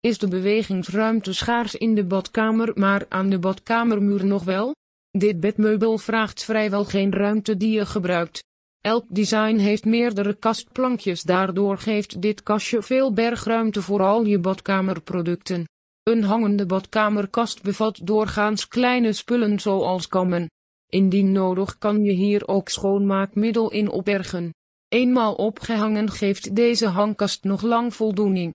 is de bewegingsruimte schaars in de badkamer maar aan de badkamermuur nog wel? Dit bedmeubel vraagt vrijwel geen ruimte die je gebruikt. Elk design heeft meerdere kastplankjes daardoor geeft dit kastje veel bergruimte voor al je badkamerproducten. Een hangende badkamerkast bevat doorgaans kleine spullen zoals kammen. Indien nodig kan je hier ook schoonmaakmiddel in opbergen. Eenmaal opgehangen geeft deze hangkast nog lang voldoening.